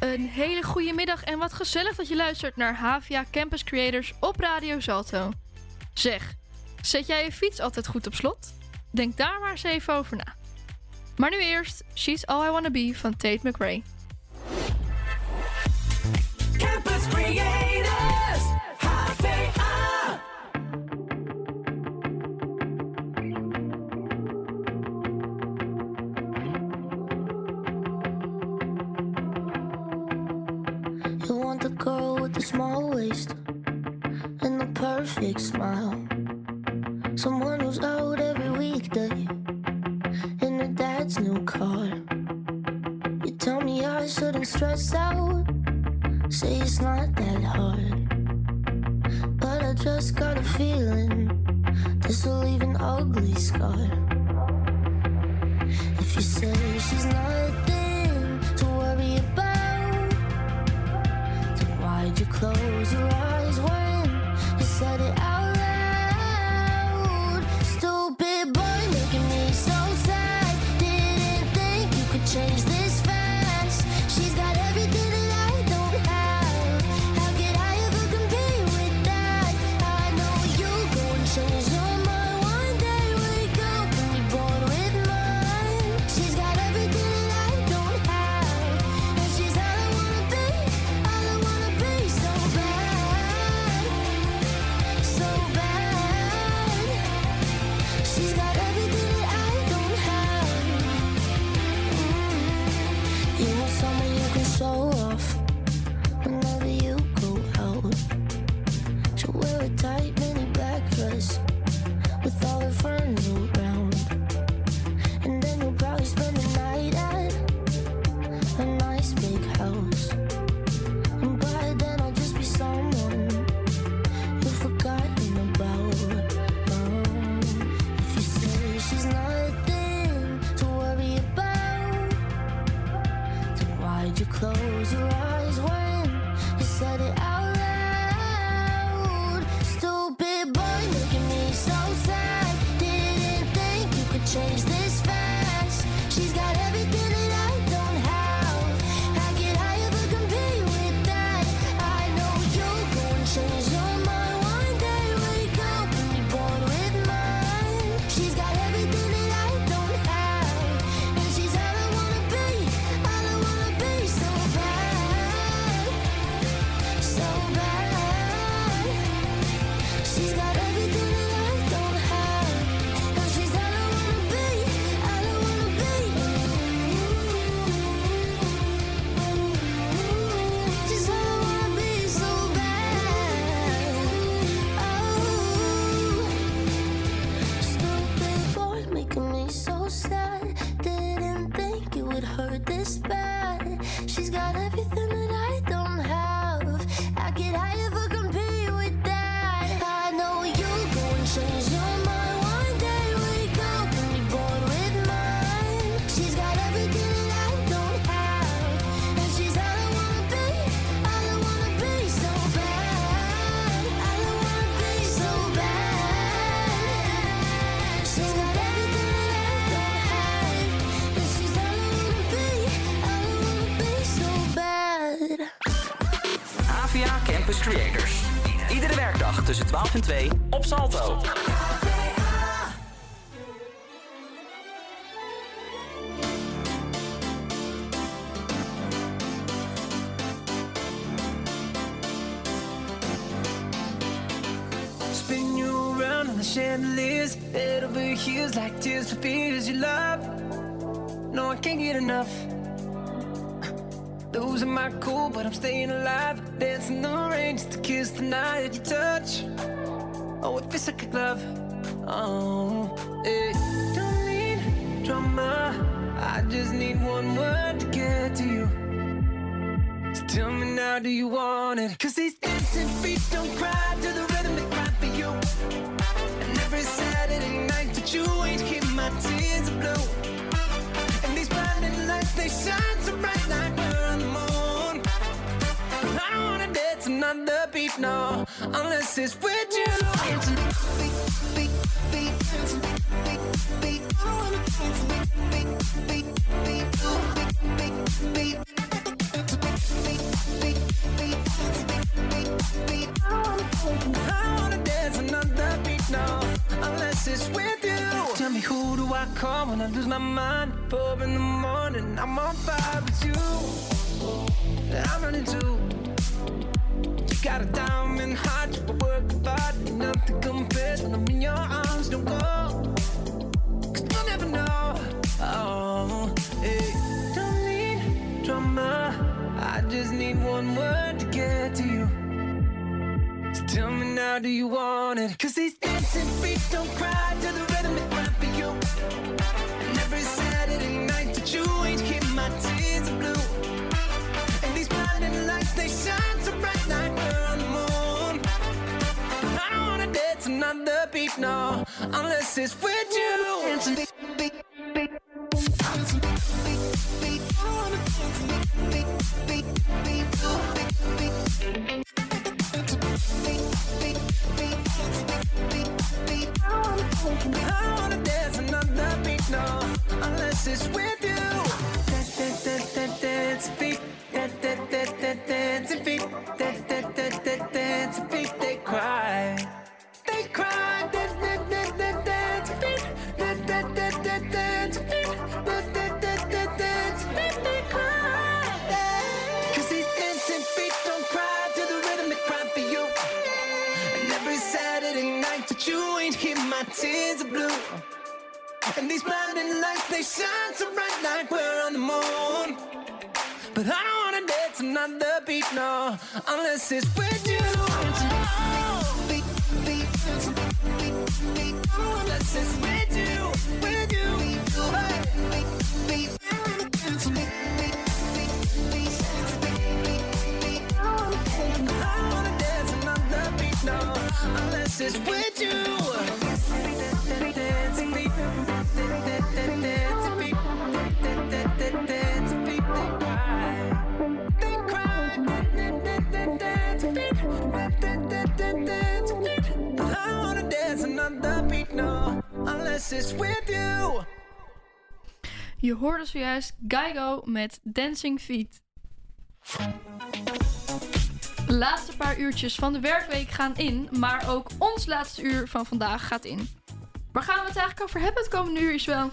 Een hele goede middag en wat gezellig dat je luistert naar Havia Campus Creators op Radio Zalto. Zeg, zet jij je fiets altijd goed op slot? Denk daar maar eens even over na. Maar nu eerst She's All I Wanna Be van Tate McRae. 12 en op Salto. Spin you around on the chandeliers. It'll be heels like tears for fears you love. No, I can't get enough. Losing my cool, but I'm staying alive. Dancing the rain just to kiss the night you touch took love. Oh, it don't need drama. I just need one word to get to you. So tell me now, do you want it? Cause these dancing feet don't cry to the rhythm they cry for you. And every Saturday night that you ain't keep my tears blue. And these blinding lights, they shine. on another beat now, unless it's with you. I wanna dance another beat now, unless it's with you. Tell me who do I call when I lose my mind? Pub in the morning, I'm on fire with you. I'm running too. Got a diamond heart, you work hard, ain't nothing compares when I'm in your arms. Don't go, cause you'll never know. Oh, hey, don't need drama. I just need one word to get to you. So tell me now, do you want it? Cause these dancing feet don't cry to the rhythm they cry for you. And every Saturday night that you ain't hear my tears are blue. And these blinding lights, they shine so bright like dance another beat, no, unless it's with you. I wanna dance. I wanna dance another beat, no, unless it's with you. Blinding lights they shine so bright like we're on the moon. But I don't wanna dance another beat, no, unless it's with you. I don't wanna dance another beat, no, unless it's with you. With you. Je hoorde zojuist Geigo met Dancing Feet. De laatste paar uurtjes van de werkweek gaan in, maar ook ons laatste uur van vandaag gaat in. Waar gaan we het eigenlijk over hebben het komende uur, Iswel?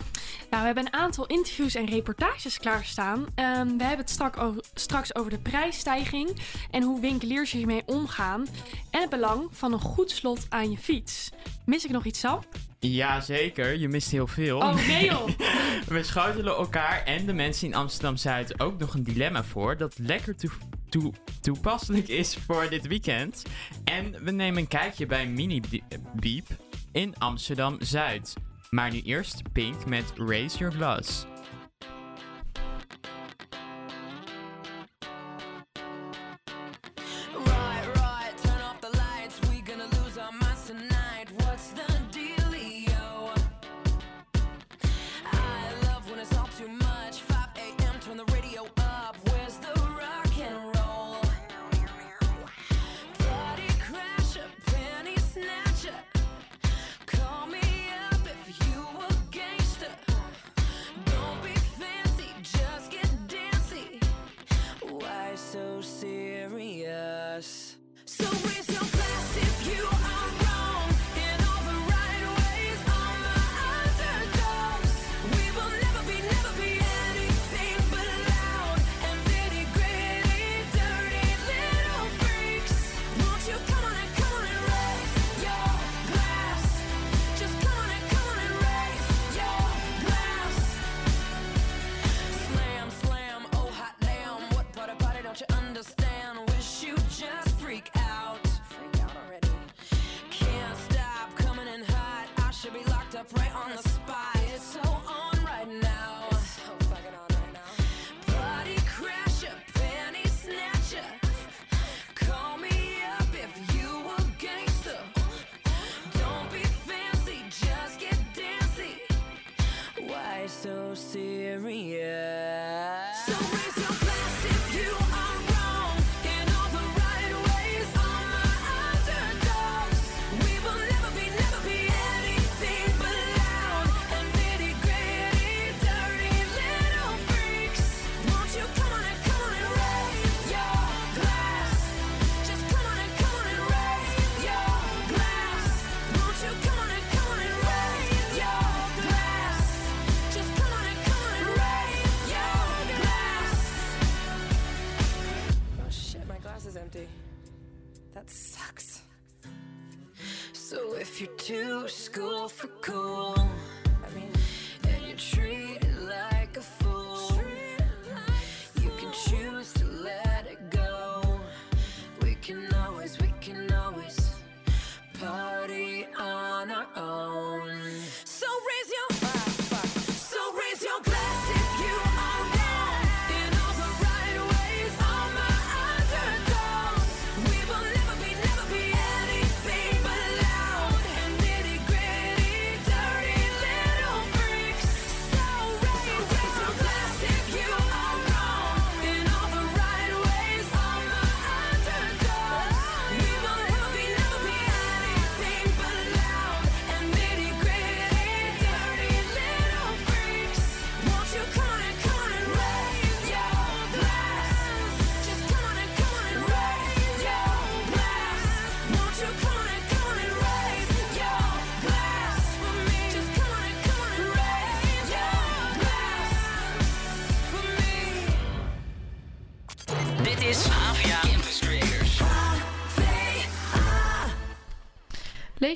Nou, we hebben een aantal interviews en reportages klaarstaan. Ehm, we hebben het strak over- straks over de prijsstijging en hoe winkeliers hiermee omgaan. En het belang van een goed slot aan je fiets. Mis ik nog iets, Sam? Jazeker, je mist heel veel. Oh, nee joh! We schotelen elkaar en de mensen in Amsterdam-Zuid ook nog een dilemma voor dat lekker toe- toe- toepasselijk is voor dit weekend. En we nemen een kijkje bij Mini Beep in Amsterdam-Zuid. Maar nu eerst Pink met Raise Your Glass.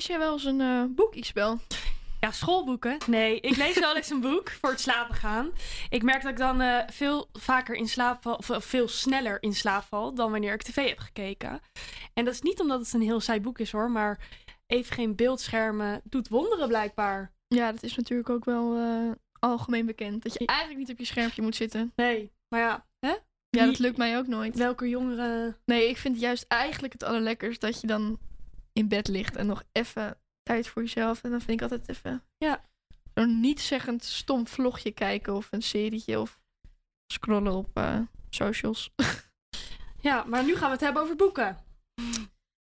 Lees jij wel eens een eh, boek, Isabel? Ja, schoolboeken? Nee, ik lees wel eens een boek voor het slapen gaan. Ik merk dat ik dan eh, veel vaker in slaap val, of eh, veel sneller in slaap val dan wanneer ik tv heb gekeken. En dat is niet omdat het een heel saai boek is hoor, maar even geen beeldschermen doet wonderen blijkbaar. Ja, dat is natuurlijk ook wel eh, algemeen bekend. Dat je eigenlijk niet op je schermpje moet zitten. Nee, maar ja, hè? Ja, dat lukt mij ook nooit. Welke jongeren... Nee, ik vind juist eigenlijk het allerlekkers dat je dan in bed ligt en nog even tijd voor jezelf. En dan vind ik altijd even... Ja. Zo'n niet-zeggend stom vlogje kijken of een serietje of scrollen op eh, socials. Ja, maar nu gaan we het hebben over boeken.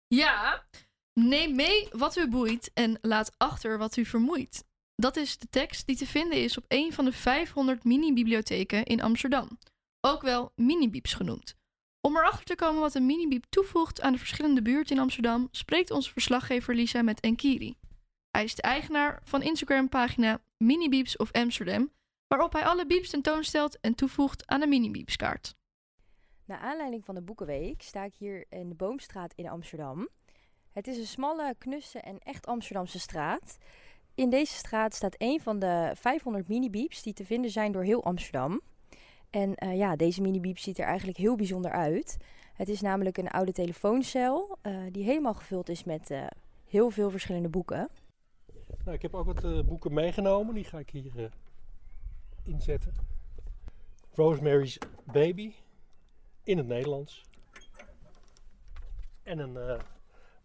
Ja, neem mee wat u boeit en laat achter wat u vermoeit. Dat is de tekst die te vinden is op een van de 500 mini-bibliotheken in Amsterdam. Ook wel mini-bieps genoemd. Om erachter te komen wat een mini-biep toevoegt aan de verschillende buurten in Amsterdam, spreekt onze verslaggever Lisa met Enkiri. Hij is de eigenaar van Instagram-pagina Mini-Bieps of Amsterdam, waarop hij alle bieps tentoonstelt en toevoegt aan de mini-biepskaart. Naar aanleiding van de Boekenweek sta ik hier in de Boomstraat in Amsterdam. Het is een smalle, knusse en echt Amsterdamse straat. In deze straat staat een van de 500 mini-bieps die te vinden zijn door heel Amsterdam. En eh, ja, deze mini-biep ziet er eigenlijk heel bijzonder uit. Het is namelijk een oude telefooncel eh, die helemaal gevuld is met eh, heel veel verschillende boeken. Nou, ik heb ook wat boeken meegenomen. Die ga ik hier inzetten. Rosemary's Baby in het Nederlands. En een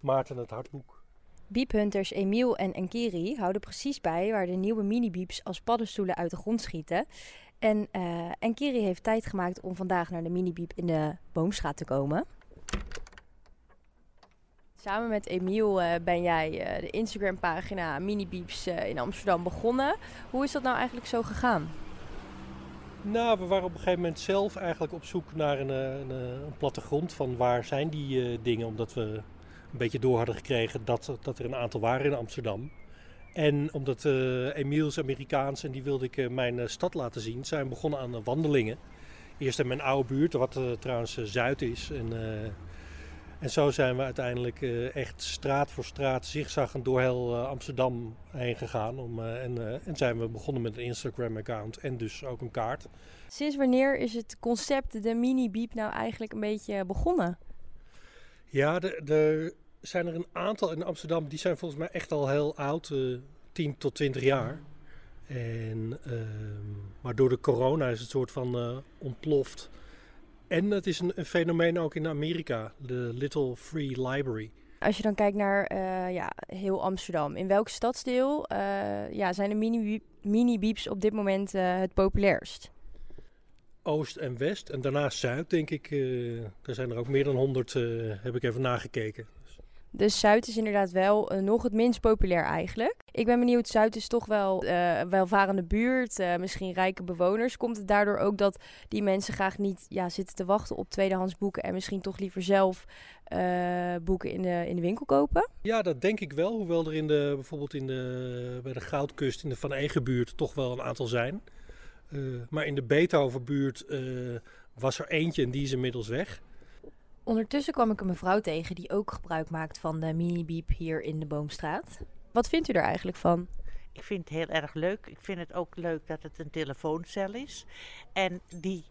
Maarten het Hartboek. Biephunters Emiel en Enkiri houden precies bij waar de nieuwe mini-bieps als paddenstoelen uit de grond schieten. En eh Enkiri heeft tijd gemaakt om vandaag naar de mini-biep in de Boomstraat te komen. Samen met Emiel eh, ben jij eh, de Instagram-pagina Mini-bieps eh, in Amsterdam begonnen. Hoe is dat nou eigenlijk zo gegaan? Nou, we waren op een gegeven moment zelf eigenlijk op zoek naar een, een, een plattegrond van waar zijn die dingen. Omdat we een beetje door hadden gekregen dat, dat er een aantal waren in Amsterdam. En omdat eh Emiel is Amerikaans en die wilde ik eh, mijn eh, stad laten zien, zijn we begonnen aan wandelingen. Eerst in mijn oude buurt, wat trouwens Zuid is. En, en zo zijn we uiteindelijk echt straat voor straat zigzaggend door heel Amsterdam heen gegaan. Om, en, en zijn we begonnen met een Instagram-account en dus ook een kaart. Sinds wanneer is het concept de mini-biep nou eigenlijk een beetje begonnen? Ja, er- er zijn er een aantal in Amsterdam, die zijn volgens mij echt al heel oud, eh 10 tot 20 jaar. En, ehm, maar door de corona is het soort van eh, ontploft. En het is een, een fenomeen ook in Amerika, de Little Free Library. Als je dan kijkt naar eh, ja, heel Amsterdam, in welk stadsdeel ja, zijn de mini- mini-bieps op dit moment het populairst? Oost en West en daarna Zuid, denk ik. er zijn er ook meer dan 100, eh, heb ik even nagekeken. Dus Zuid is inderdaad wel eh, nog het minst populair eigenlijk. Ik ben benieuwd, Zuid is toch wel eh welvarende buurt, eh, misschien rijke bewoners. Komt het daardoor ook dat die mensen graag niet ja, zitten te wachten op tweedehands boeken en misschien toch liever zelf boeken in de, in de winkel kopen? Ja, dat denk ik wel. Hoewel er in de, bijvoorbeeld in de, bij de Goudkust in de Van Egenbuurt toch wel een aantal zijn. Maar in de Beethovenbuurt was er eentje en die is inmiddels weg. Ondertussen kwam ik een mevrouw tegen die ook gebruik maakt van de mini-biep hier in de Boomstraat. Wat vindt u er eigenlijk van? Ik vind het heel erg leuk. Ik vind het ook leuk dat het een telefooncel is. En die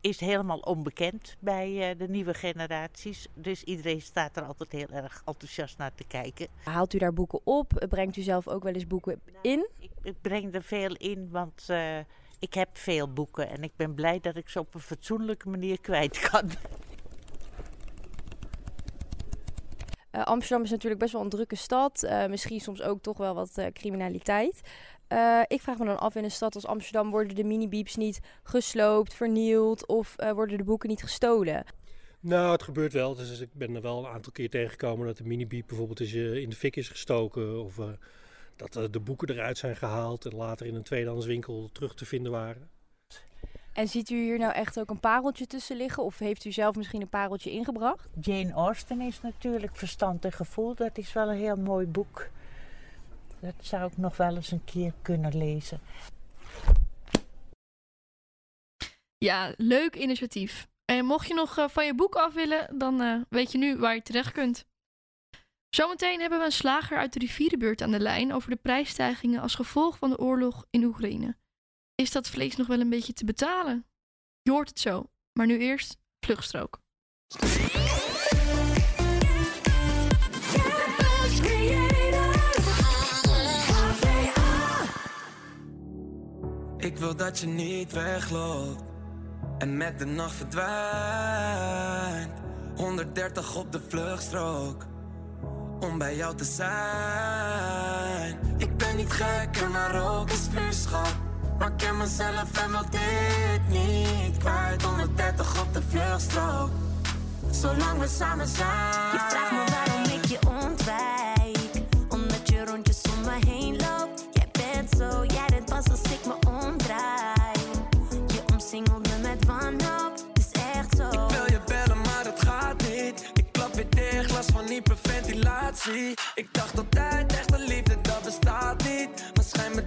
is helemaal onbekend bij eh, de nieuwe generaties. Dus iedereen staat er altijd heel erg enthousiast naar te kijken. Haalt u daar boeken op? Brengt u zelf ook wel eens boeken in? Ik, ik breng er veel in, want eh, ik heb veel boeken. En ik ben blij dat ik ze op een fatsoenlijke manier kwijt kan. Uh, Amsterdam is natuurlijk best wel een drukke stad. Uh, misschien soms ook toch wel wat uh, criminaliteit. ik vraag me dan af, in een stad als Amsterdam worden de mini-beeps niet gesloopt, vernield of worden de boeken niet gestolen? Nou, het gebeurt wel. Dus ik ben er wel een aantal keer tegengekomen dat de mini-beep bijvoorbeeld is, in de fik is gestoken. Of dat de boeken eruit zijn gehaald en later in een tweedehandswinkel terug te vinden waren. En ziet u hier nou echt ook een pareltje tussen liggen? Of heeft u zelf misschien een pareltje ingebracht? Jane Austen is natuurlijk Verstand en Gevoel. Dat is wel een heel mooi boek. Dat zou ik nog wel eens een keer kunnen lezen. Ja, leuk initiatief. En mocht je nog uh, van je boek af willen, dan uh, weet je nu waar je terecht kunt. Zometeen hebben we een slager uit de rivierenbuurt aan de lijn over de prijsstijgingen als gevolg van de oorlog in Oekraïne. Is dat vlees nog wel een beetje te betalen? Je hoort het zo, maar nu eerst vluchtstrook. Ik wil dat je niet wegloopt en met de nacht verdwijnt. 130 op de vluchtstrook om bij jou te zijn. Ik ben niet gek maar ook is vuurschap. Maar ik ken mezelf en wil dit niet kwijt. 130 op de vluchtstrook. Zolang we samen zijn. Je vraagt me waarom ik je ontwijk. Omdat je rondjes om me heen loopt. Jij bent zo, jij bent pas als ik me omdraai. Je omsingelt me met wanhoop, het is echt zo. Ik wil je bellen maar het gaat niet. Ik klap weer dicht, last van hyperventilatie. Ik dacht altijd echte liefde dat bestaat niet. Maar schijn me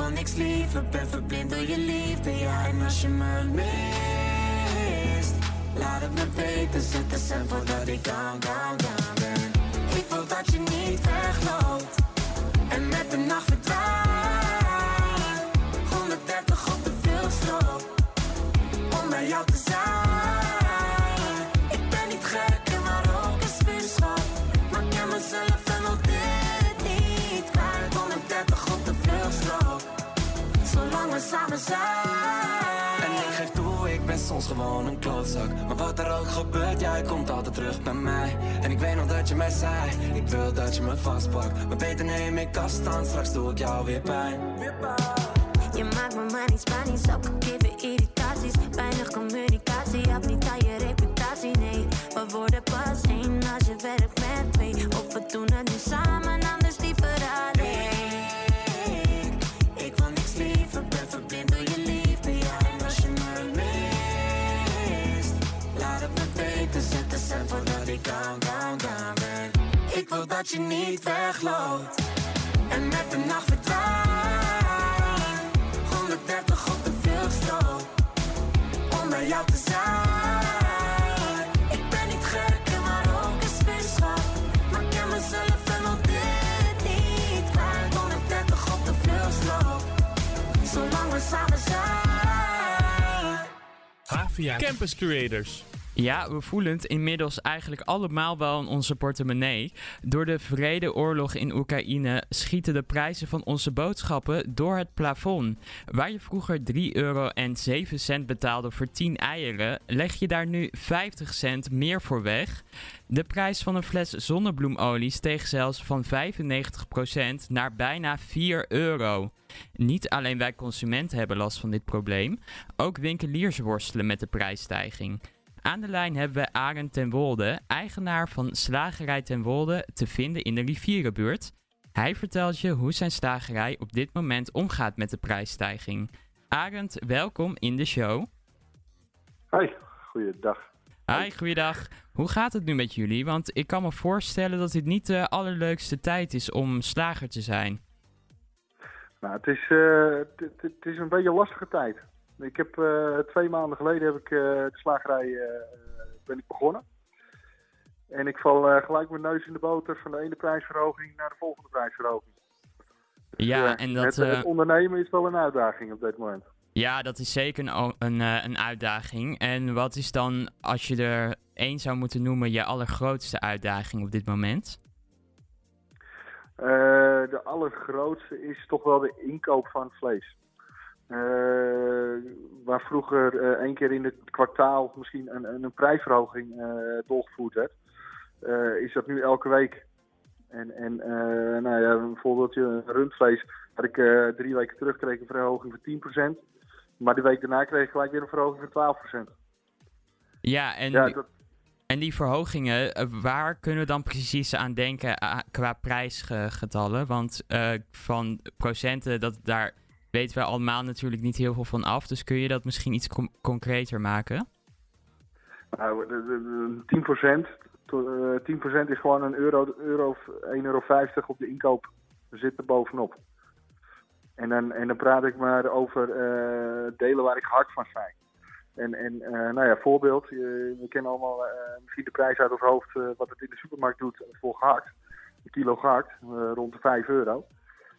Ik wil niks liever, ben verblind door je liefde Ja en als je me mist Laat het me weten, zet de cent voordat ik down, down, down ben. Ik wil dat je niet wegloopt En met de nacht verdwijnt zijn. En ik geef toe, ik ben soms gewoon een klootzak. Maar wat er ook gebeurt, jij komt altijd terug bij mij. En ik weet nog dat je mij zei Ik wil dat je me vastpakt. Maar beter neem ik afstand, straks doe ik jou weer pijn. Je maakt me maar niet Spanisch, keer weer irritaties. Weinig communicatie, heb niet aan je reputatie, nee We worden pas één als je werkt met twee. Of we doen het nu samen, dat je niet wegloopt. En met de nacht verdwijnt. 130 op de vluchtstrook. Om bij jou te zijn. Ik ben niet gek maar ook een vuurschap Maar ken mezelf en wil dit niet kwijt 130 op de vluchtstrook. Zolang we samen zijn. Havia Campus Creators. Ja, we voelen het inmiddels eigenlijk allemaal wel in onze portemonnee. Door de vredeoorlog in Oekraïne schieten de prijzen van onze boodschappen door het plafond. Waar je vroeger 3 euro en 7 cent betaalde voor 10 eieren, leg je daar nu 50 cent meer voor weg. De prijs van een fles zonnebloemolie steeg zelfs van 95% naar bijna 4 euro. Niet alleen wij consumenten hebben last van dit probleem, ook winkeliers worstelen met de prijsstijging. Aan de lijn hebben we Arend ten Wolde, eigenaar van Slagerij ten Wolde, te vinden in de rivierenbuurt. Hij vertelt je hoe zijn slagerij op dit moment omgaat met de prijsstijging. Arend, welkom in de show. Hoi, goeiedag. Hi, goeiedag. Hoe gaat het nu met jullie? Want ik kan me voorstellen dat dit niet de allerleukste tijd is om slager te zijn. Nou, het is, eh, het is een beetje een lastige tijd. Ik heb eh, twee maanden geleden heb ik eh, de slagerij eh, ben ik begonnen. En ik val gelijk mijn neus in de boter van de ene prijsverhoging naar de volgende prijsverhoging. Ja, Eh, en dat, het, het ondernemen is wel een uitdaging op dit moment. ja, dat is zeker een, een, een uitdaging. En wat is dan, als je er één zou moeten noemen, je allergrootste uitdaging op dit moment? De allergrootste is toch wel de inkoop van vlees. Eh, waar vroeger eh, één keer in het kwartaal misschien een, een, een prijsverhoging eh, doorgevoerd werd, is dat nu elke week. En, en nou ja, een voorbeeldje, rundvlees had ik drie weken terug kreeg een verhoging van 10%. Maar de week daarna kreeg ik gelijk weer een verhoging van 12%. Ja, en, Ja, dat- en die verhogingen, waar kunnen we dan precies aan denken qua prijsgetallen? Want van procenten, dat, daar weten we allemaal natuurlijk niet heel veel van af. Dus kun je dat misschien iets con- concreter maken? Nou, de, de, de 10%, to- eh, 10% is gewoon een euro, euro, 1,50 euro op de inkoop. zit er bovenop. En dan, en dan praat ik maar over eh, delen waar ik hard van sta. En, en eh, nou ja, voorbeeld. we kennen allemaal misschien de prijs uit ons hoofd wat het in de supermarkt doet voor gehakt. Een kilo gehakt, eh, rond de 5 euro.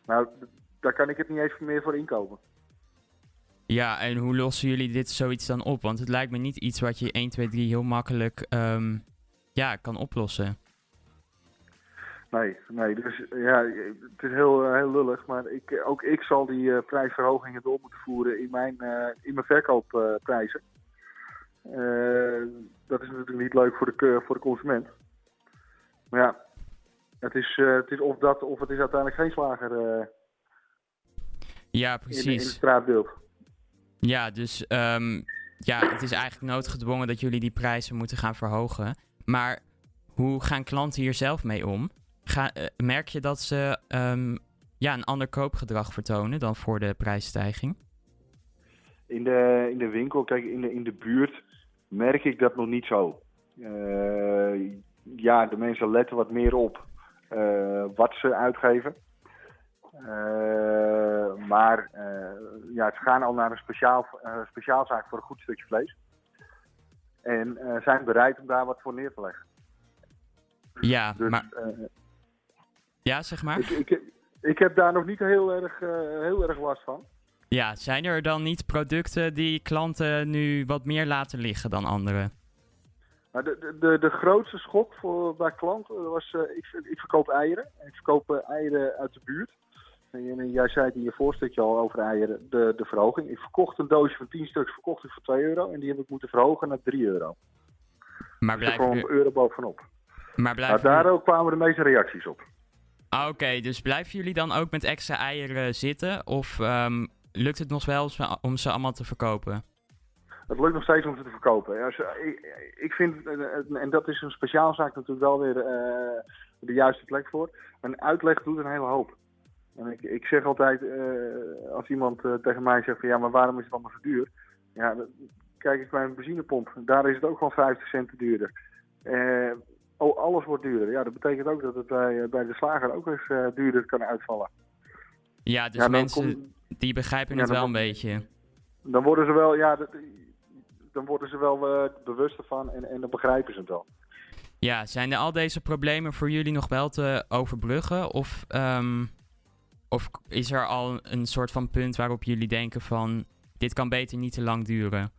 Nou, daar kan ik het niet eens meer voor inkopen. Ja, en hoe lossen jullie dit zoiets dan op? Want het lijkt me niet iets wat je 1, 2, 3 heel makkelijk ehm, ja, kan oplossen. Nee, nee, dus ja, het is heel, eh, heel lullig, maar ik, ook ik zal die eh, prijsverhogingen door moeten voeren in mijn, eh, in mijn verkoopprijzen. Dat is natuurlijk niet leuk voor de, voor de consument. Maar ja, het is, het is of dat of het is uiteindelijk geen slager Ja, in, in precies. het straatbeeld. Ja, dus ehm, ja, het is eigenlijk noodgedwongen dat jullie die prijzen moeten gaan verhogen. Maar hoe gaan klanten hier zelf mee om? Ga, eh, merk je dat ze ehm, ja, een ander koopgedrag vertonen dan voor de prijsstijging? In de, in de winkel, kijk, in de, in de buurt merk ik dat nog niet zo. Eh, ja, de mensen letten wat meer op eh, wat ze uitgeven. Eh, maar eh, ja, ze gaan al naar een speciaal, eh, speciaalzaak voor een goed stukje vlees. En zijn bereid om daar wat voor neer te leggen. Ja, Dus, maar ja, zeg maar. ik, ik, ik heb daar nog niet heel erg, heel erg last van. Ja, zijn er dan niet producten die klanten nu wat meer laten liggen dan andere? Maar de, de, de, grootste schok voor, bij klanten was, ik, ik verkoop eieren. En ik verkoop eieren uit de buurt. En jij zei het in je voorstukje al over eieren, de, de verhoging. Ik verkocht een doosje van 10 stuks verkocht ik voor 2 euro. En die heb ik moeten verhogen naar 3 euro. Maar Dus er kwam een euro bovenop. Maar Nou, daar ook kwamen de meeste reacties op. Ah, Oké, dus blijven jullie dan ook met extra eieren zitten? Of ehm, lukt het nog wel om- ze allemaal te verkopen? Het lukt nog steeds om ze te verkopen. Ik, ik vind, eh, en dat is een speciaalzaak natuurlijk wel weer eh, de juiste plek voor. Een uitleg doet een hele hoop. En ik, ik zeg altijd, eh, als iemand eh, tegen mij zegt van ja, maar waarom is het allemaal zo duur? Ja, kijk eens bij een benzinepomp. Daar is het ook gewoon 50 cent duurder. Eh, oh, alles wordt duurder. Ja, dat betekent ook dat het bij, bij de slager ook eens duurder kan uitvallen. Ja, dus Ja, mensen die begrijpen Ja, het wel een beetje. Dan worden ze wel, ja, dat- dan worden ze wel eh, bewust ervan en, en dan begrijpen ze het wel. Ja, zijn er al deze problemen voor jullie nog wel te overbruggen? Of, ehm, of is er al een soort van punt waarop jullie denken van... dit kan beter niet te lang duren?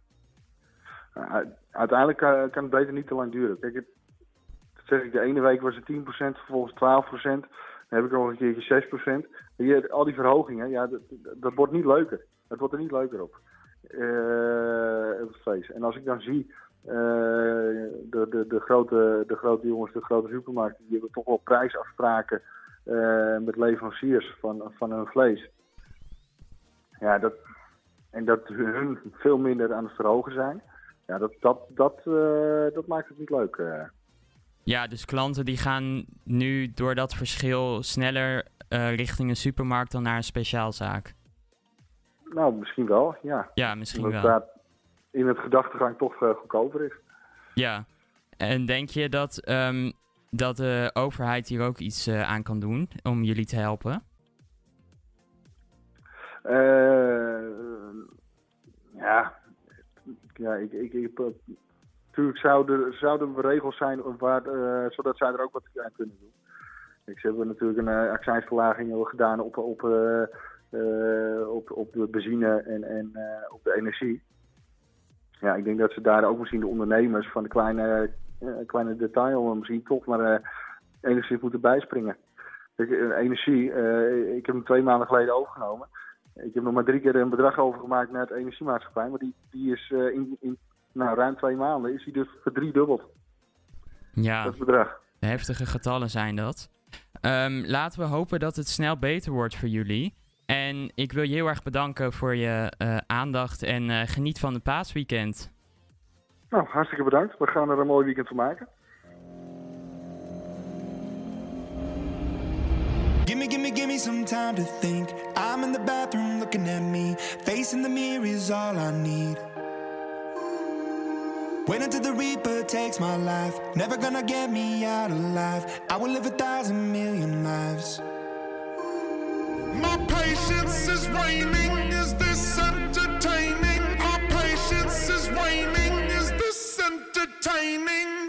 Nou, uiteindelijk eh, kan het beter niet te lang duren. Kijk, het, zeg ik, de ene week was het 10%, vervolgens 12%. Dan heb ik nog een keertje 6%. Hier, al die verhogingen, ja, dat, dat- wordt niet leuker. Het wordt er niet leuker op. Vlees. En als ik dan zie, eh, de, de, de, grote, de grote jongens, de grote supermarkten, die hebben toch wel prijsafspraken met leveranciers van, van hun vlees. Ja, dat, en dat hun veel minder aan het verhogen zijn. Ja, dat, dat, dat, eh, dat maakt het niet leuk. eh. Ja, dus klanten die gaan nu door dat verschil sneller eh, richting een supermarkt dan naar een speciaalzaak. Nou, misschien wel, ja. Ja, misschien Omdat wel. daar in het gedachtegang toch eh, goedkoper is. Ja. En denk je dat, ehm, dat de overheid hier ook iets eh, aan kan doen om jullie te helpen? Eh, ja, ja ik, ik, ik, natuurlijk zouden, zouden er regels zijn waar, eh, zodat zij er ook wat aan kunnen doen. Ik, ze hebben natuurlijk een accijnsverlaging gedaan op, op, op, op de benzine en, en op de energie. Ja, ik denk dat ze daar ook misschien de ondernemers van de kleine, kleine detail misschien toch maar eh, enigszins moeten bijspringen. Eh, energie, eh, ik heb hem twee maanden geleden overgenomen. Ik heb nog maar drie keer een bedrag overgemaakt naar het energiemaatschappij. Maar die, die is eh, in, in nou, ruim twee maanden is die dus verdriedubbeld. Ja, Dat bedrag. heftige getallen zijn dat. Ehm, laten we hopen dat het snel beter wordt voor jullie. En ik wil je heel erg bedanken voor je eh, aandacht en eh, geniet van het paasweekend. Nou, hartstikke bedankt. We gaan er een mooi weekend van maken. Gimme, gimme, gimme some time to think. I'm in the bathroom looking at me. Facing the mirror is all I need. Wait until the Reaper takes my life. Never gonna get me out alive. I will live a thousand million lives. My patience is waning. Is this entertaining?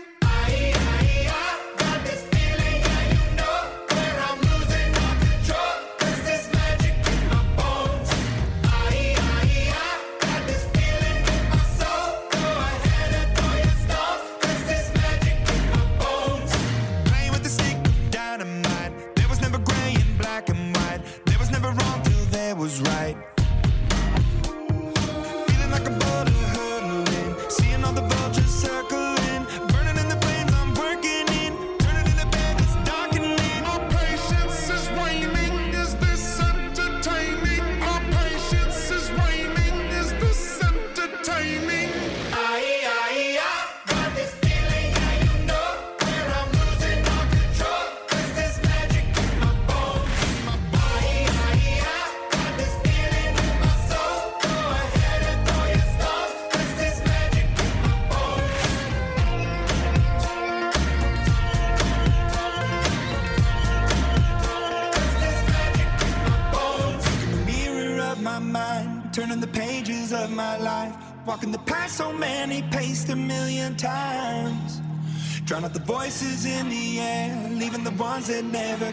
Ones that never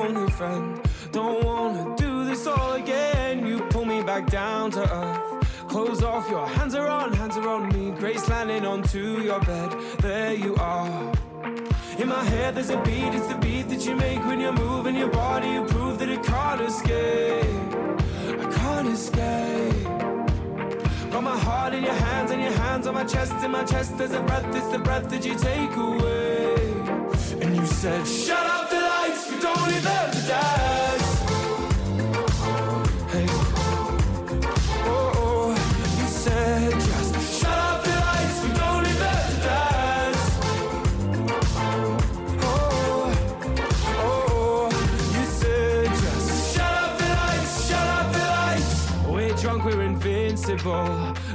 only friend. Don't wanna do this all again. You pull me back down to earth. Clothes off, your hands are on, hands are on me. Grace landing onto your bed. There you are. In my head, there's a beat, it's the beat that you make when you're moving your body. You prove that it can't escape. I can't escape. Got my heart in your hands and your hands on my chest. In my chest, there's a breath, it's the breath that you take away. And you said, Shut up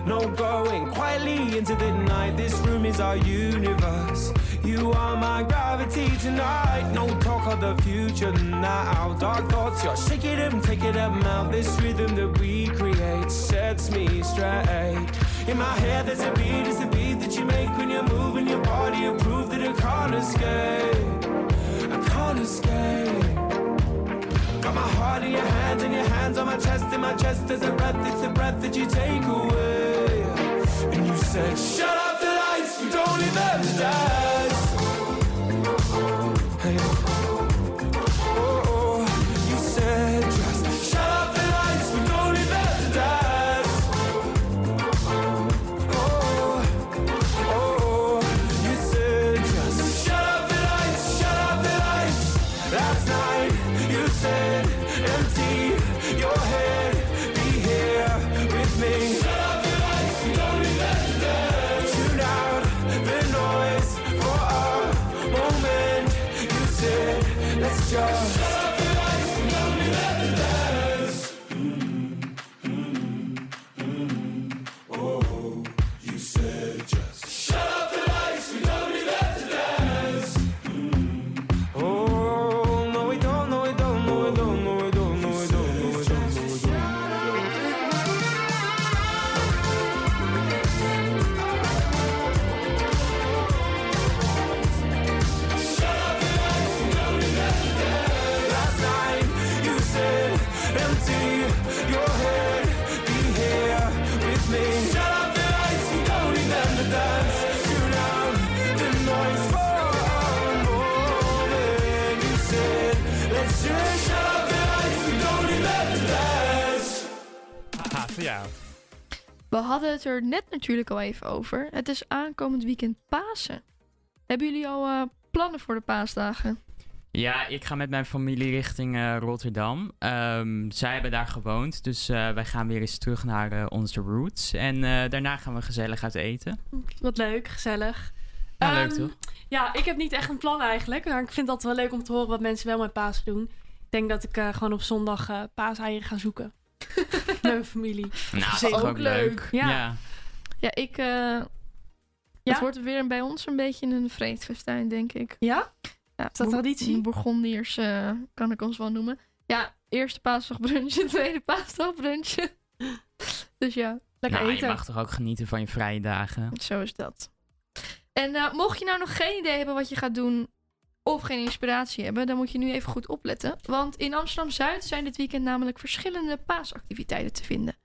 No going quietly into the night. This room is our universe. You are my gravity tonight. No talk of the future now. Dark thoughts, you're shaking them, taking them out. This rhythm that we create sets me straight. In my head, there's a beat, it's a beat that you make when you're moving your body. You prove that I can't escape. I can't escape. Got my heart in your hands and your hands on my chest. In my chest, there's a breath, it's the breath that you take away. And you said, Shut up the lights, we don't need them to dance. We hadden het er net natuurlijk al even over. Het is aankomend weekend Pasen. Hebben jullie al eh, plannen voor de paasdagen? Ja, ik ga met mijn familie richting eh, Rotterdam. Ehm, zij hebben daar gewoond, dus eh, wij gaan weer eens terug naar onze roots. En eh, daarna gaan we gezellig uit eten. Wat leuk, gezellig. Nou, leuk Ehm, toch? Ja, ik heb niet echt een plan eigenlijk. Maar ik vind dat wel leuk om te horen wat mensen wel met Pasen doen. Ik denk dat ik eh, gewoon op zondag eh paaseieren ga zoeken. met mijn familie. Nou, ook leuk. Ja. Ja. Ja, ik... eh, Het wordt weer bij ons een beetje een vreedfestijn, denk ik. Ja? ja Is dat traditie? Bourgondiërs eh, kan ik ons wel noemen. Ja, eerste paasdag brunchje, tweede paasdag brunchje. dus ja, lekker nou, eten. je mag toch ook genieten van je vrije dagen. Zo is dat. En eh, mocht je nou nog geen idee hebben wat je gaat doen of geen inspiratie hebben, dan moet je nu even goed opletten. Want in Amsterdam-Zuid zijn dit weekend namelijk verschillende paasactiviteiten te vinden.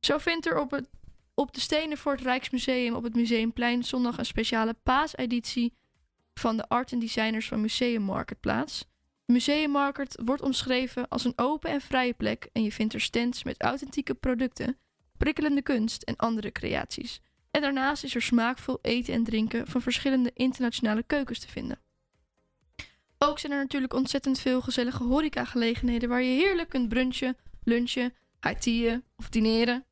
Zo vindt er op, het, op de stenen voor het Rijksmuseum op het Museumplein zondag een speciale paaseditie van de art en designers van Museum Market plaats. Museum Market wordt omschreven als een open en vrije plek en je vindt er stands met authentieke producten, prikkelende kunst en andere creaties. En daarnaast is er smaakvol eten en drinken van verschillende internationale keukens te vinden. Ook zijn er natuurlijk ontzettend veel gezellige horecagelegenheden waar je heerlijk kunt brunchen, lunchen, high of dineren.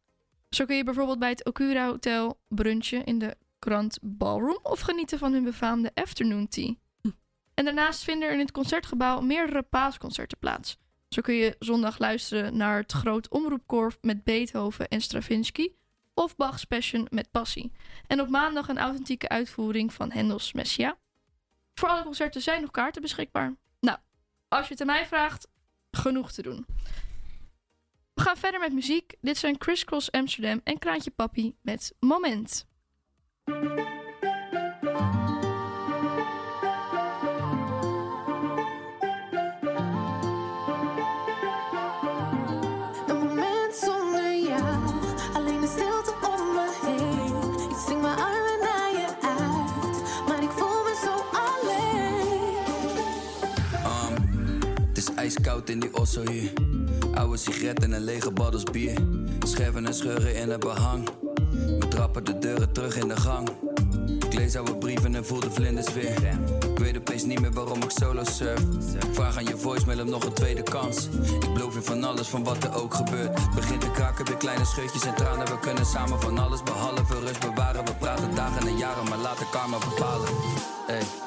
Zo kun je bijvoorbeeld bij het Okura Hotel brunchen in de Grand Ballroom of genieten van hun befaamde afternoon tea. En daarnaast vinden er in het concertgebouw meerdere paasconcerten plaats. Zo kun je zondag luisteren naar het groot omroepkoor met Beethoven en Stravinsky of Bach's Passion met Passie. En op maandag een authentieke uitvoering van Hendels Messia. Voor alle concerten zijn nog kaarten beschikbaar. Nou, als je het aan mij vraagt, genoeg te doen. We gaan verder met muziek. Dit zijn Criss Cross Amsterdam en Kraantje Papi met Moment. IJskoud in die osso hier. Oude sigaret en lege baddels bier. Scherven en scheuren in het behang. We trappen de deuren terug in de gang. Ik lees oude brieven en voel de vlinders weer. Ik weet opeens niet meer waarom ik solo surf. Vraag aan je voicemail om nog een tweede kans. Ik beloof je van alles van wat er ook gebeurt. Begint te kraken, weer kleine scheutjes en tranen. We kunnen samen van alles behalve rust bewaren. We praten dagen en jaren, maar laten karma bepalen. Hey.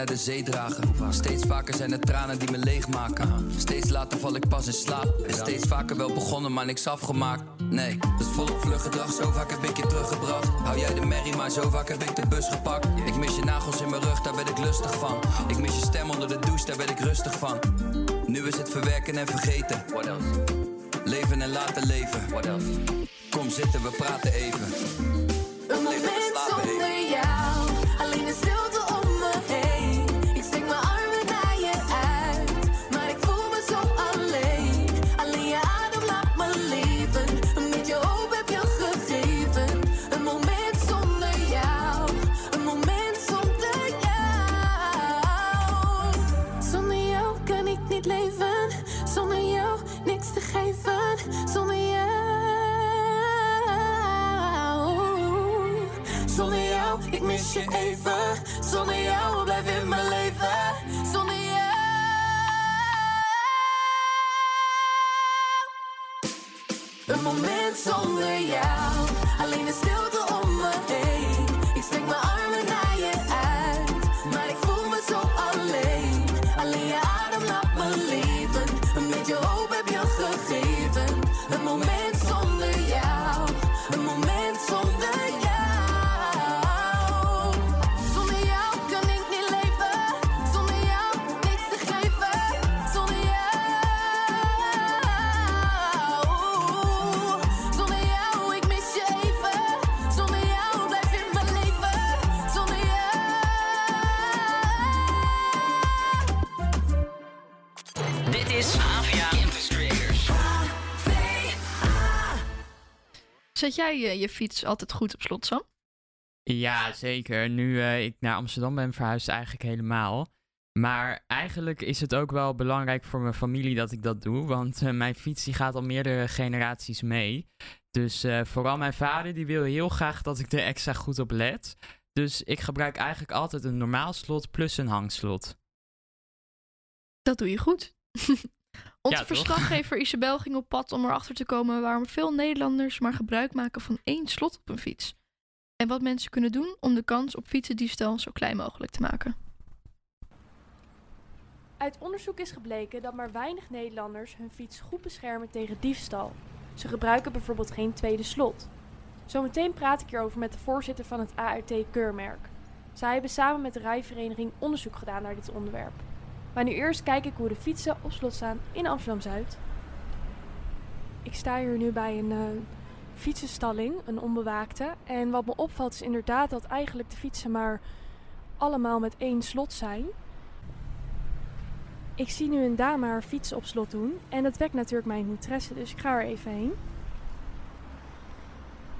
Naar de zee dragen. Steeds vaker zijn het tranen die me leegmaken. Steeds later val ik pas in slaap. En steeds vaker wel begonnen, maar niks afgemaakt. Nee, dat is volop vlug gedrag. Zo vaak heb ik je teruggebracht. Hou jij de merrie, maar zo vaak heb ik de bus gepakt. Ik mis je nagels in mijn rug, daar werd ik lustig van. Ik mis je stem onder de douche, daar werd ik rustig van. Nu is het verwerken en vergeten. Leven en laten leven. Kom zitten, we praten even. Zet jij je fiets altijd goed op slot, Sam? Ja, zeker. Nu eh, ik naar Amsterdam ben verhuisd, eigenlijk helemaal. Maar eigenlijk is het ook wel belangrijk voor mijn familie dat ik dat doe. Want eh, mijn fiets die gaat al meerdere generaties mee. Dus eh, vooral mijn vader die wil heel graag dat ik er extra goed op let. Dus ik gebruik eigenlijk altijd een normaal slot plus een hangslot. Dat doe je goed. Onze Ja, verslaggever Isabel ging op pad om erachter te komen waarom veel Nederlanders maar gebruik maken van één slot op een fiets. En wat mensen kunnen doen om de kans op fietsendiefstal zo klein mogelijk te maken. Uit onderzoek is gebleken dat maar weinig Nederlanders hun fiets goed beschermen tegen diefstal. Ze gebruiken bijvoorbeeld geen tweede slot. Zometeen praat ik hierover met de voorzitter van het ART-keurmerk. Zij hebben samen met de rijvereniging onderzoek gedaan naar dit onderwerp. Maar nu eerst kijk ik hoe de fietsen op slot staan in Amsterdam-Zuid. Ik sta hier nu bij een eh, fietsenstalling, een onbewaakte. En wat me opvalt is inderdaad dat eigenlijk de fietsen maar allemaal met één slot zijn. Ik zie nu een dame haar fiets op slot doen en dat wekt natuurlijk mijn interesse, dus ik ga er even heen.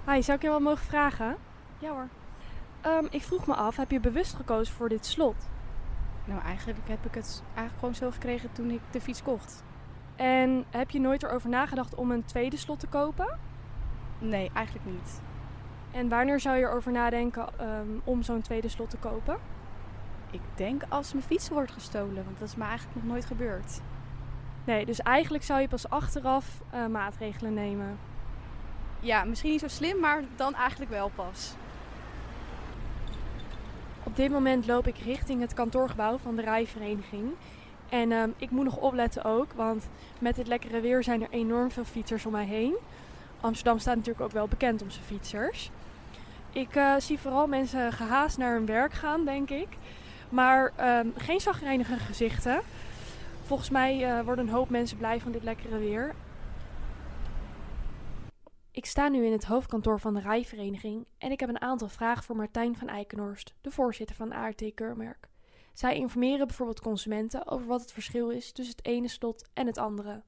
Hi, zou ik je wel mogen vragen? Ja hoor. Ehm, ik vroeg me af, heb je bewust gekozen voor dit slot? Nou, eigenlijk heb ik het eigenlijk gewoon zo gekregen toen ik de fiets kocht. En heb je nooit erover nagedacht om een tweede slot te kopen? Nee, eigenlijk niet. En wanneer zou je erover nadenken ehm, om zo'n tweede slot te kopen? Ik denk als mijn fiets wordt gestolen, want dat is me eigenlijk nog nooit gebeurd. Nee, dus eigenlijk zou je pas achteraf eh, maatregelen nemen. Ja, misschien niet zo slim, maar dan eigenlijk wel pas. Op dit moment loop ik richting het kantoorgebouw van de rijvereniging. En ehm, ik moet nog opletten ook, want met dit lekkere weer zijn er enorm veel fietsers om mij heen. Amsterdam staat natuurlijk ook wel bekend om zijn fietsers. Ik eh, zie vooral mensen gehaast naar hun werk gaan, denk ik. Maar ehm, geen zagrijnige gezichten. Volgens mij eh, worden een hoop mensen blij van dit lekkere weer. Ik sta nu in het hoofdkantoor van de rijvereniging en ik heb een aantal vragen voor Martijn van Eikenhorst, de voorzitter van ART Keurmerk. Zij informeren bijvoorbeeld consumenten over wat het verschil is tussen het ene slot en het andere.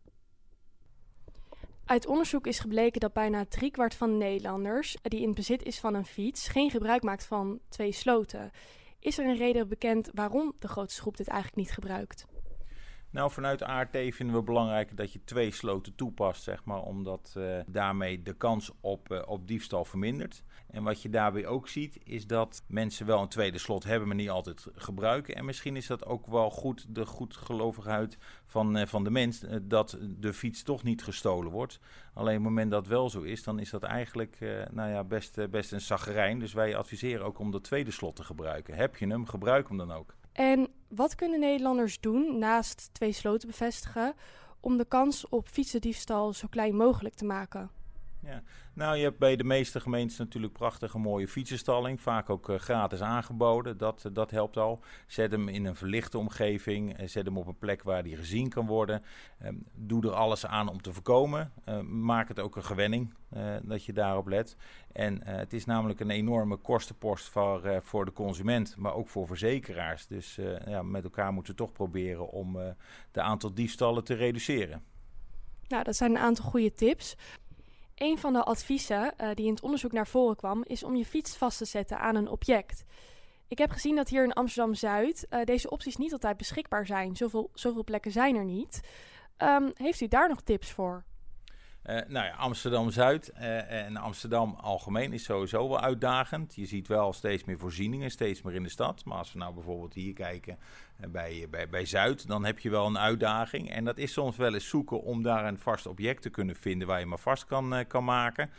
Uit onderzoek is gebleken dat bijna driekwart van de Nederlanders die in bezit is van een fiets geen gebruik maakt van twee sloten. Is er een reden bekend waarom de grootste groep dit eigenlijk niet gebruikt? Nou, vanuit ART vinden we belangrijk dat je twee sloten toepast, zeg maar, omdat eh, daarmee de kans op, eh, op diefstal vermindert. En wat je daarbij ook ziet, is dat mensen wel een tweede slot hebben, maar niet altijd gebruiken. En misschien is dat ook wel goed, de goedgelovigheid van, eh, van de mens, dat de fiets toch niet gestolen wordt. Alleen op het moment dat wel zo is, dan is dat eigenlijk nou ja, best, best een zaggerijn. Dus wij adviseren ook om dat tweede slot te gebruiken. Heb je hem, gebruik hem dan ook. En wat kunnen Nederlanders doen, naast twee sloten bevestigen, om de kans op fietsendiefstal zo klein mogelijk te maken? Ja. Nou, je hebt bij de meeste gemeentes natuurlijk prachtige mooie fietsenstalling. Vaak ook eh, gratis aangeboden. Dat, dat helpt al. Zet hem in een verlichte omgeving. eh, zet hem op een plek waar die gezien kan worden. Ehm, doe er alles aan om te voorkomen. Eh, maak het ook een gewenning eh, dat je daarop let. En eh, het is namelijk een enorme kostenpost voor, eh, voor de consument, maar ook voor verzekeraars. Dus eh, ja, met elkaar moeten we toch proberen om eh de aantal diefstallen te reduceren. Nou, dat zijn een aantal goede tips. Een van de adviezen eh, die in het onderzoek naar voren kwam, is om je fiets vast te zetten aan een object. Ik heb gezien dat hier in Amsterdam Zuid eh, deze opties niet altijd beschikbaar zijn. Zoveel, plekken zijn er niet. Ehm, heeft u daar nog tips voor? Eh, nou ja, Amsterdam-Zuid eh, en Amsterdam algemeen is sowieso wel uitdagend. Je ziet wel steeds meer voorzieningen, steeds meer in de stad. Maar als we nou bijvoorbeeld hier kijken eh, bij, bij, bij Zuid, dan heb je wel een uitdaging. En dat is soms wel eens zoeken om daar een vast object te kunnen vinden waar je maar vast kan, kan maken.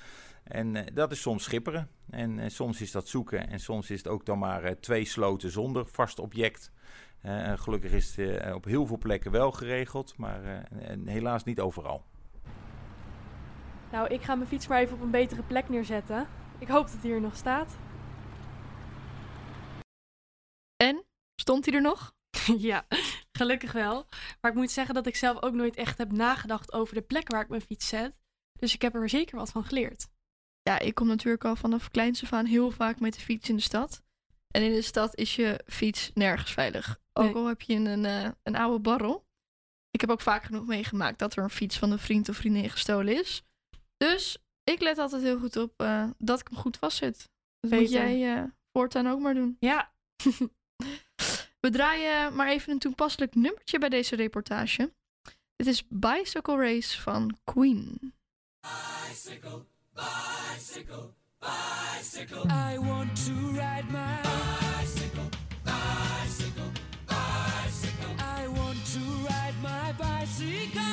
En dat is soms schipperen. En soms is dat zoeken. En soms is het ook dan maar twee sloten zonder vast object. Gelukkig is het op heel veel plekken wel geregeld, maar helaas niet overal. Nou, ik ga mijn fiets maar even op een betere plek neerzetten. Ik hoop dat hij hier nog staat. En? Stond hij er nog? ja, gelukkig wel. Maar ik moet zeggen dat ik zelf ook nooit echt heb nagedacht over de plek waar ik mijn fiets zet. Dus ik heb er zeker wat van geleerd. Ja, ik kom natuurlijk al vanaf kleins af aan heel vaak met de fiets in de stad. En in de stad is je fiets nergens veilig. Ook Nee. al heb je een, eh, een oude barrel. Ik heb ook vaak genoeg meegemaakt dat er een fiets van een vriend of vriendin gestolen is. Dus ik let altijd heel goed op eh, dat ik hem goed vastzet. Dat moet Beter. jij eh, voortaan ook maar doen. Ja. We draaien maar even een toepasselijk nummertje bij deze reportage. Dit is Bicycle Race van Queen. Bicycle, bicycle, bicycle. I want to ride my bicycle, bicycle, bicycle. I want to ride my bicycle.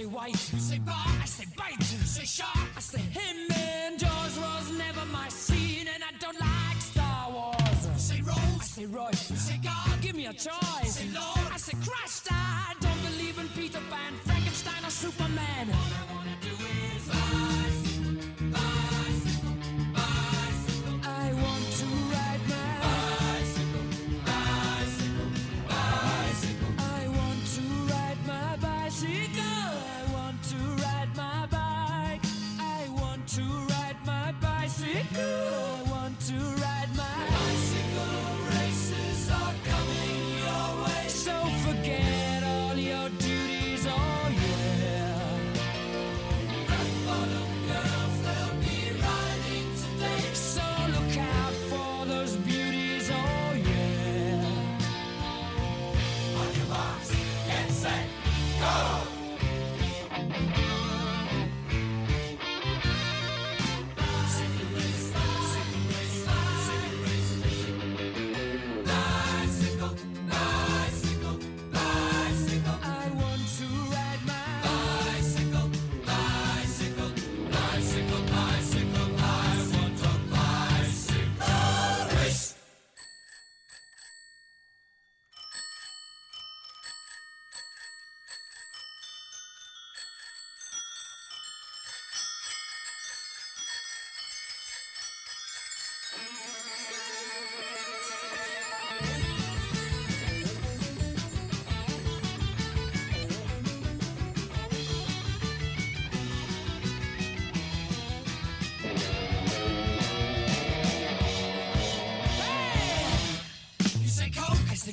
Say white. You say bar, I say bite. You say shark, I say him. And Jaws was never my scene, and I don't like Star Wars. You say Rose, I say Royce. You say God, give me a choice. Say Lord, I say Christ. I don't believe in Peter Pan, Frankenstein, or Superman.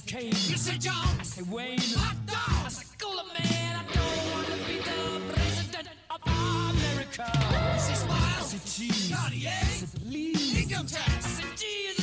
Kane. You say John, I say Wayne. Hot dog, I say Cooler Man. I don't want to be the president of America. Is it smile? Is it cheese? Cartier? Is it police? Income tax? I said, Jesus,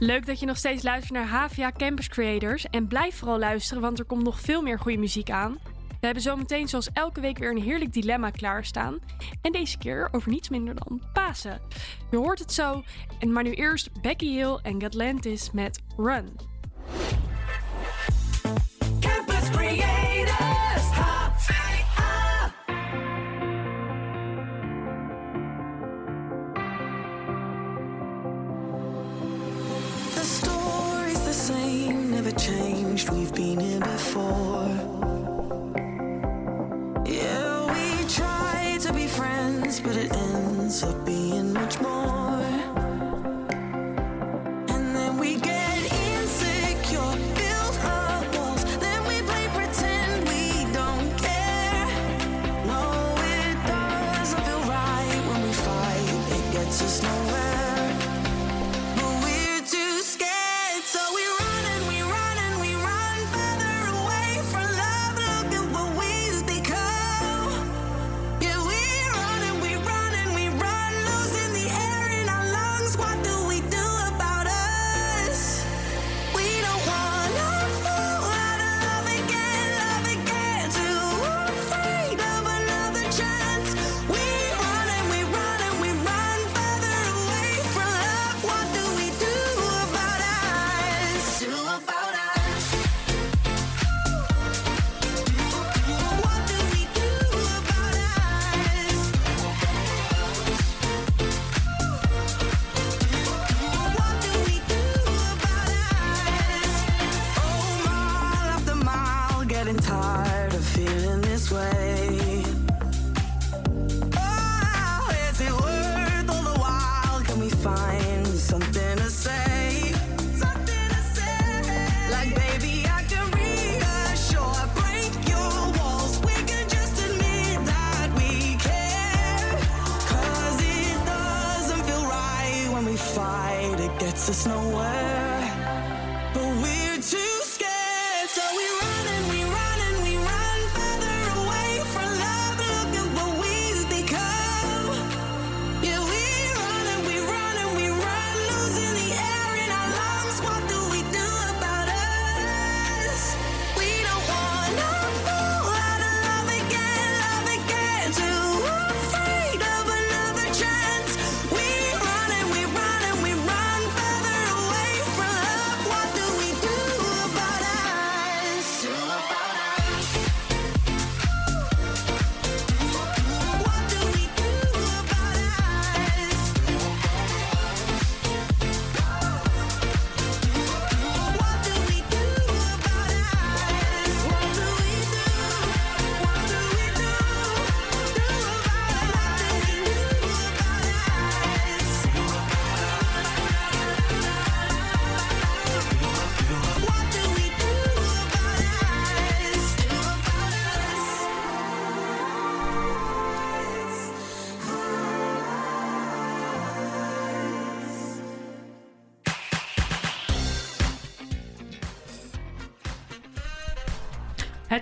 Leuk dat je nog steeds luistert naar HVA Campus Creators. En blijf vooral luisteren, want er komt nog veel meer goede muziek aan. We hebben zometeen zoals elke week weer een heerlijk dilemma klaarstaan. En deze keer over niets minder dan Pasen. Je hoort het zo. En maar nu eerst Becky Hill en Gatlantis met Run. Changed. We've been here before. Yeah, we try to be friends, but it ends up being much more.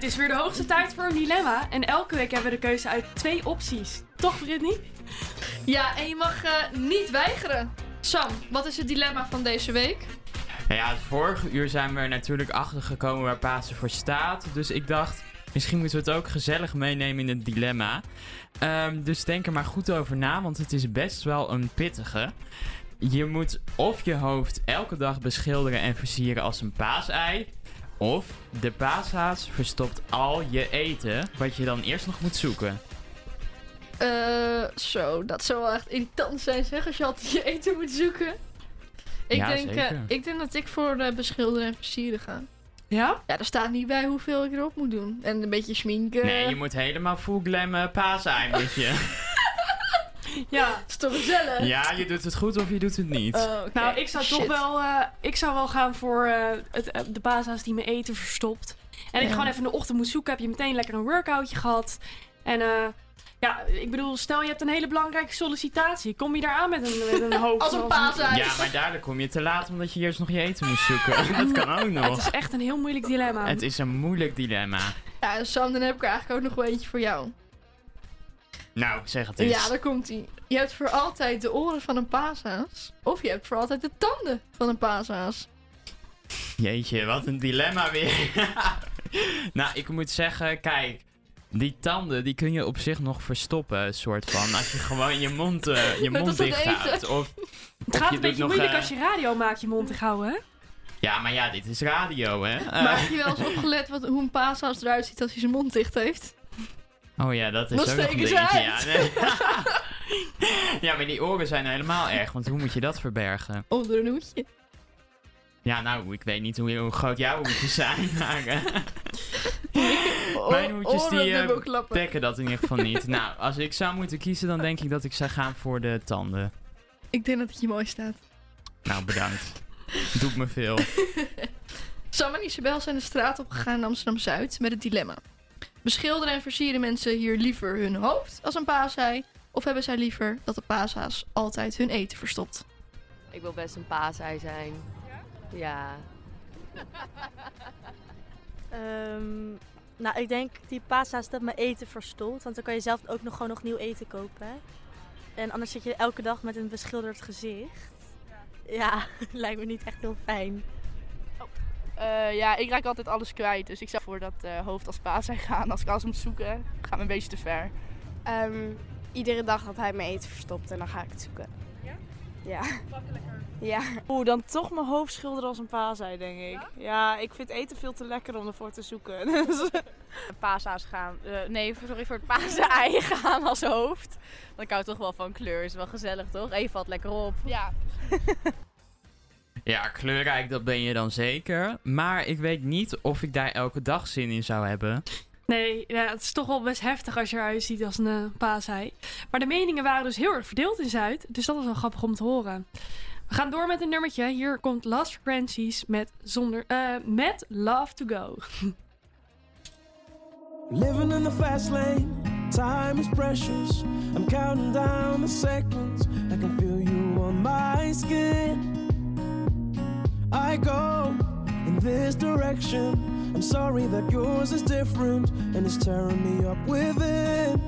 Is weer de hoogste tijd voor een dilemma. En elke week hebben we de keuze uit twee opties. Toch, Brittany? Ja, en je mag eh, niet weigeren. Sam, wat is het dilemma van deze week? Nou ja, het vorige uur zijn we er natuurlijk achter gekomen waar Pasen voor staat. Dus ik dacht, misschien moeten we het ook gezellig meenemen in het dilemma. Ehm, dus denk er maar goed over na, want het is best wel een pittige. Je moet of je hoofd elke dag beschilderen en versieren als een paasei. Of de paashaas verstopt al je eten, wat je dan eerst nog moet zoeken. Eh, zo, dat zou wel echt irritant zijn zeg, als je altijd je eten moet zoeken. Ik, Ja, denk, eh, zeker. ik denk dat ik voor eh, beschilderen en versieren ga. Ja? Ja, er staat niet bij hoeveel ik erop moet doen. En een beetje schminken. Nee, je moet helemaal full glam eh, paasei moet je. Ja. is toch gezellig? Ja, je doet het goed of je doet het niet. Oh. Nou, ik zou toch wel, eh, ik zou wel gaan voor eh, het, eh, de baza's die mijn eten verstopt. En ik gewoon even in de ochtend moet zoeken, heb je meteen lekker een workoutje gehad. En eh, ja, ik bedoel, stel je hebt een hele belangrijke sollicitatie. Kom je daar aan met een, met een hoofd? Als een. Ja, maar daardoor kom je te laat omdat je eerst nog je eten moest zoeken. Dat kan ook nog. Het is echt een heel moeilijk dilemma. Het is een moeilijk dilemma. Ja, Sam, dan heb ik er eigenlijk ook nog wel eentje voor jou. Nou, zeg het eens. Ja, daar komt ie. Je hebt voor altijd de oren van een paashaas. Of je hebt voor altijd de tanden van een paashaas. Jeetje, wat een dilemma weer. nou, ik moet zeggen, kijk. Die tanden, die kun je op zich nog verstoppen, soort van. Als je gewoon je mond, eh, je mond dicht houdt. Of, Het of gaat je een beetje nog, moeilijk eh, als je radio maakt, je mond te houden, hè? Ja, maar ja, dit is radio, hè? Eh, Maar heb je wel eens opgelet wat, hoe een paashaas eruit ziet als hij zijn mond dicht heeft? Oh ja, dat is Dan ook nog ze. Ja, nee. ja, maar die oren zijn helemaal erg, want hoe moet je dat verbergen? Onder een hoedje. Ja, nou, ik weet niet hoe, hoe groot jouw hoedjes zijn, maar... eh, Mijn hoedjes die eh, dekken dat in ieder geval niet. nou, als ik zou moeten kiezen, dan denk ik dat ik zou gaan voor de tanden. Ik denk dat het je mooi staat. Nou, bedankt. Doet me veel. Sam en Isabel zijn de straat opgegaan in Amsterdam-Zuid met het dilemma. Beschilderen en versieren mensen hier liever hun hoofd als een paasei... of hebben zij liever dat de paashaas altijd hun eten verstopt? Ik wil best een paasei zijn. Ja. Ehm, nou, ik denk die pasta's dat mijn eten verstolt. Want dan kan je zelf ook nog gewoon nog nieuw eten kopen. En anders zit je elke dag met een beschilderd gezicht. Ja, lijkt me niet echt heel fijn. Eh, ja, ik raak altijd alles kwijt. Dus ik zou voor dat eh, hoofd als paas zijn gaan. Als ik alles moet zoeken, gaat me een beetje te ver. Ehm, iedere dag dat hij mijn eten verstopt en dan ga ik het zoeken. Ja? Ja. Makkelijker. Ja. Oeh, dan toch mijn hoofd schilderen als een paasei, denk ik. Ja? ik vind eten veel te lekker om ervoor te zoeken. Dus- Paasa's gaan. eh, nee, sorry voor het paasei gaan als hoofd. Want ik hou toch wel van kleur. Is wel gezellig, toch? Even valt lekker op. Ja. Ja, kleurrijk, dat ben je dan zeker. Maar ik weet niet of ik daar elke dag zin in zou hebben. Nee, ja, het is toch wel best heftig als je eruit ziet als een uh, paasei. Maar de meningen waren dus heel erg verdeeld in Zuid. Dus dat was wel grappig om te horen. We gaan door met een nummertje. Hier komt Last Frequencies met, zonder, uh, met Love to Go. Living in the fast lane, time is precious. I'm counting down the seconds. I can feel you on my skin. I go in this direction. I'm sorry that yours is different and it's tearing me up within.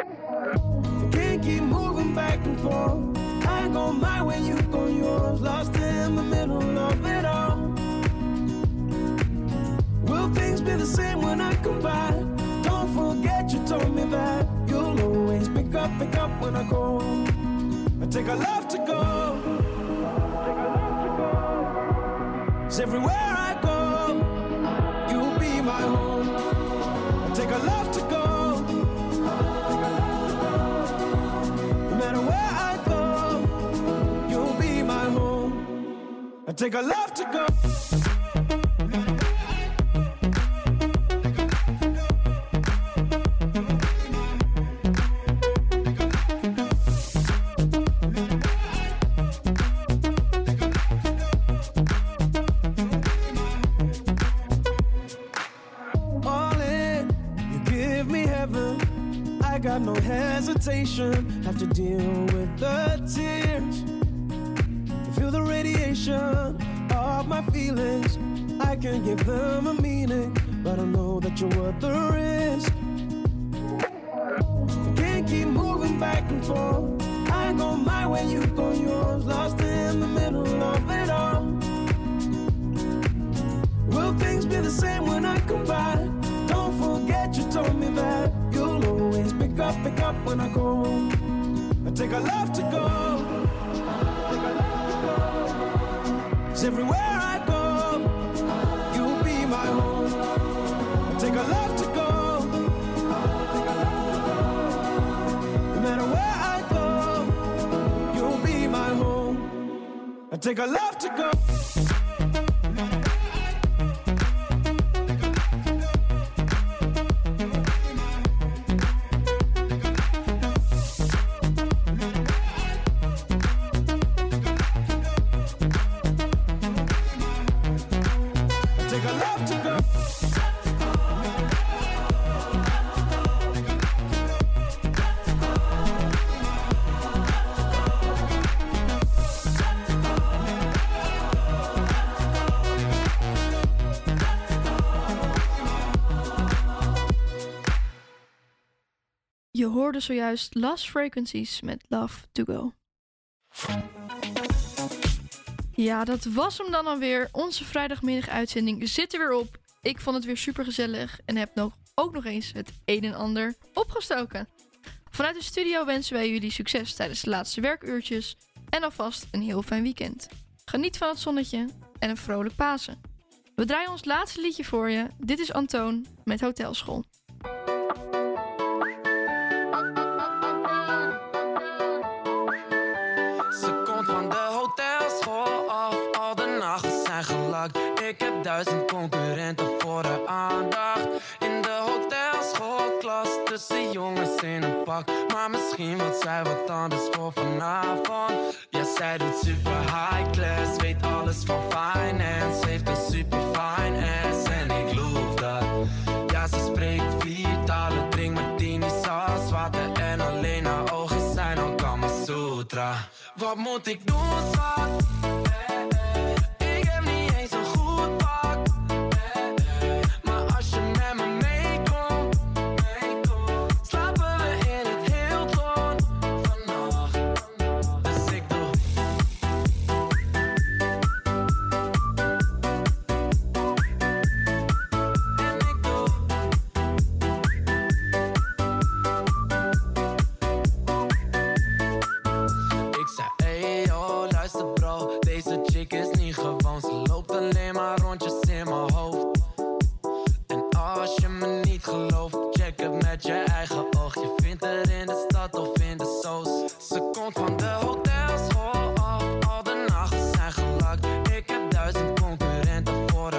I can't keep moving back and forth. I go my way, you go yours. Lost in the middle of it all. Will things be the same when I come back? Don't forget you told me that you'll always pick up, pick up when I call. I take a love to go. Cause everywhere I go, you'll be my home. I take a love to go. No matter where I go, you'll be my home. I take a love to go. No hesitation. Have to deal with the tears. Feel the radiation of my feelings. I can give them a meaning, but I know that you're worth the risk. Can't keep moving back and forth. I go my way, you go yours. Lost in the middle of it all. Will things be the same when I come back? Don't forget you told me that pick up, pick up when I go. I take a love to go. Cause everywhere I go, you'll be my home. I take a love to go. No matter where I go, you'll be my home. I take a love to go. Zojuist Last Frequencies met Love to Go. Ja, dat was hem dan alweer. Onze vrijdagmiddag uitzending zit er weer op. Ik vond het weer super gezellig en heb nog, ook nog eens het een en ander opgestoken. Vanuit de studio wensen wij jullie succes tijdens de laatste werkuurtjes en alvast een heel fijn weekend. Geniet van het zonnetje en een vrolijk Pasen. We draaien ons laatste liedje voor je. Dit is Antoon met Hotelschool. Maar misschien wordt zij wat anders voor vanavond. Ja, zij doet super high class, weet alles van finance. Heeft een super fine ass en ik loof dat. Ja, ze spreekt vier talen, drink martini, saus, water en alleen haar ogen zijn al Kama Sutra. Wat moet ik doen, schat?